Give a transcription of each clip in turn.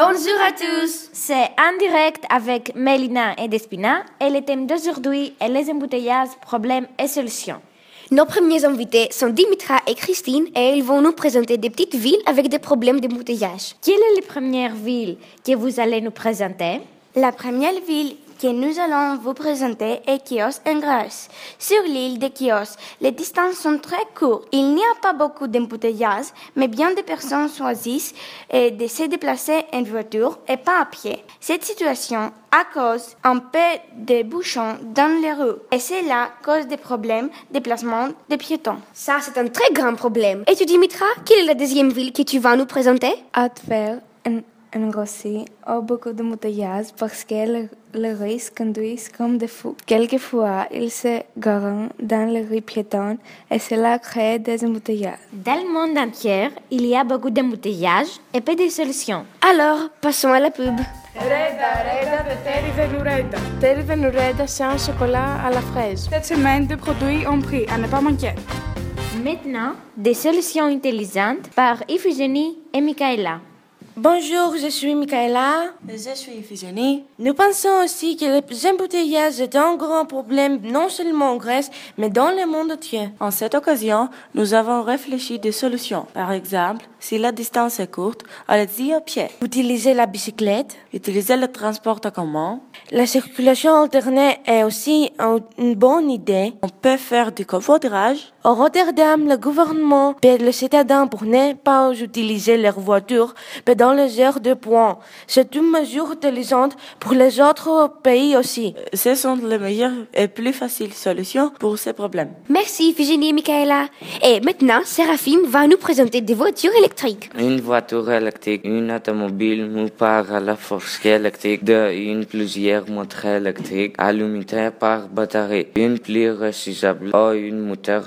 Bonjour à tous C'est en direct avec Mélina et Despina et le thème d'aujourd'hui est les embouteillages, problèmes et solutions. Nos premiers invités sont Dimitra et Christine et ils vont nous présenter des petites villes avec des problèmes d'embouteillage. Quelle est la première ville que vous allez nous présenter? La première ville que nous allons vous présenter est Chios en Grèce. Sur l'île de Chios, les distances sont très courtes. Il n'y a pas beaucoup d'embouteillages, mais bien des personnes choisissent de se déplacer en voiture et pas à pied. Cette situation à cause un peu de bouchons dans les rues. Et cela cause des problèmes de placement des piétons. Ça, c'est un très grand problème. Et tu, Dimitra, quelle est la deuxième ville que tu vas nous présenter? En Russie a beaucoup d'embouteillages parce que les Russes conduisent comme des fous. Quelquefois, ils se garent dans les rues piétonnes et cela crée des embouteillages. Dans le monde entier, il y a beaucoup d'embouteillages et peu de solutions. Alors, passons à la pub. Reda, Reda de Terry Venureda. Terry Venureda, c'est un chocolat à la fraise. Cette semaine, des produits ont pris à ne pas manquer. Maintenant, des solutions intelligentes par Iphigénie et Michaela. Bonjour, je suis Michaela. Je suis Iphigénie. Nous pensons aussi que les embouteillages sont un grand problème non seulement en Grèce, mais dans le monde entier. En cette occasion, nous avons réfléchi des solutions. Par exemple, si la distance est courte, allez-y à pied. Utiliser la bicyclette. Utiliser le transport en commun. La circulation alternée est aussi une bonne idée. On peut faire du covoiturage. Au Rotterdam, le gouvernement paie les citadins pour ne pas utiliser leur voiture pendant les heures de pointe. C'est une mesure intelligente pour les autres pays aussi. Ce sont les meilleures et plus faciles solutions pour ces problèmes. Merci, Virginie et Michaela. Et maintenant, Séraphine va nous présenter des voitures électriques. Une voiture électrique, une automobile nous part à la force électrique de une plusieurs moteurs électriques alimentés par batterie. Une plus rechargeable ou une moteur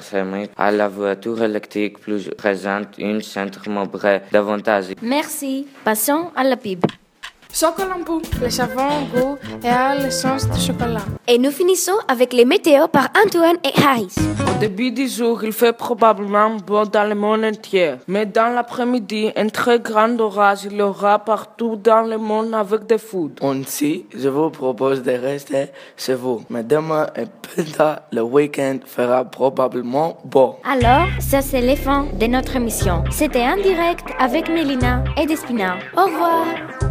à la voiture électrique plus présente une centre membre davantage. Merci. Passons à la pub. Chocolampo, le savon goût et à l'essence de chocolat. Et nous finissons avec les météos par Antoine et Harris. Début du jour, il fait probablement beau dans le monde entier. Mais dans l'après-midi, un très grand orage il y aura partout dans le monde avec des foudres. Ainsi, je vous propose de rester chez vous. Mais demain et plus tard, le week-end fera probablement beau. Alors, ça c'est la fin de notre émission. C'était en direct avec Mélina et Despina. Au revoir.